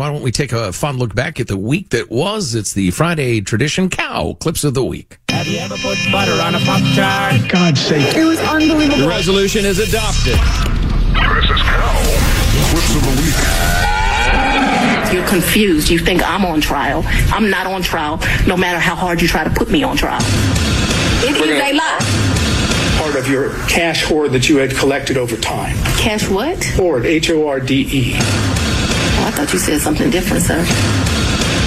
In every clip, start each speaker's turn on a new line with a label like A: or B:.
A: Why don't we take a fun look back at the week that was? It's the Friday tradition cow clips of the week.
B: Have you ever put butter on a Pop Tart?
C: God's sake.
D: It was unbelievable.
B: The resolution is adopted.
E: This is Cow. Clips of the week.
F: You're confused. You think I'm on trial. I'm not on trial, no matter how hard you try to put me on trial. It is a lie.
C: Part of your cash hoard that you had collected over time.
F: Cash what?
C: Hoard, H O R D E.
F: I thought you said something different, sir.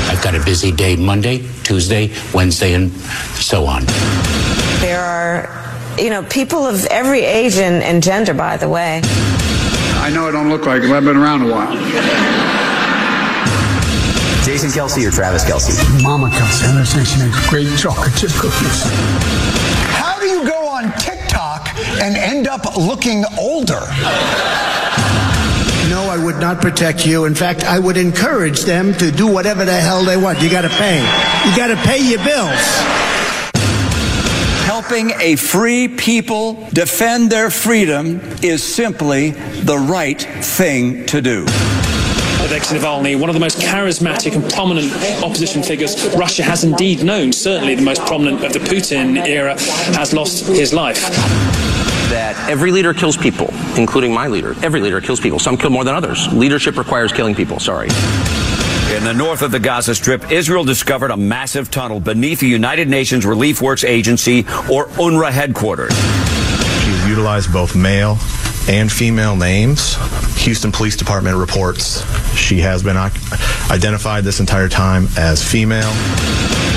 G: I've got a busy day Monday, Tuesday, Wednesday, and so on.
H: There are, you know, people of every age and, and gender, by the way.
I: I know I don't look like it, but I've been around a while.
J: Jason Kelce or Travis Kelce?
K: Mama Kelce. I understand she makes great chocolate chip cookies.
L: How do you go on TikTok and end up looking older?
M: No, I would not protect you. In fact, I would encourage them to do whatever the hell they want. You got to pay. You got to pay your bills.
N: Helping a free people defend their freedom is simply the right thing to do.
O: Alexei Navalny, one of the most charismatic and prominent opposition figures Russia has indeed known, certainly the most prominent of the Putin era, has lost his life.
J: That every leader kills people, including my leader. Every leader kills people. Some kill more than others. Leadership requires killing people. Sorry.
P: In the north of the Gaza Strip, Israel discovered a massive tunnel beneath the United Nations Relief Works Agency, or UNRWA headquarters.
Q: She's utilized both male and female names. Houston Police Department reports she has been identified this entire time as female.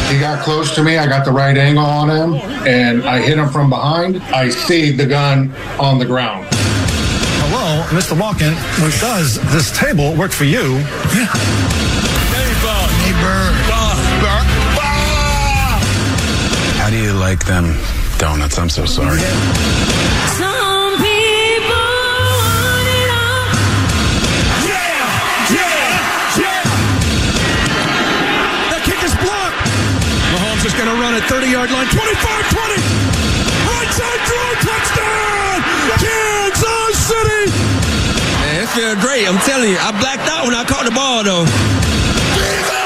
R: He got close to me. I got the right angle on him, and I hit him from behind. I see the gun on the ground.
S: Hello, Mr. Walken. Does this table work for you? Yeah.
I: How do you like them donuts? I'm so sorry.
T: Some
S: 30 yard line. 25 20. Right side throw. Touchdown. Kansas City.
B: Man, it feels great. I'm telling you, I blacked out when I caught the ball, though.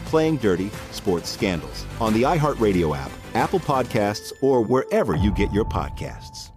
B: Playing Dirty Sports Scandals on the iHeartRadio app, Apple Podcasts, or wherever you get your podcasts.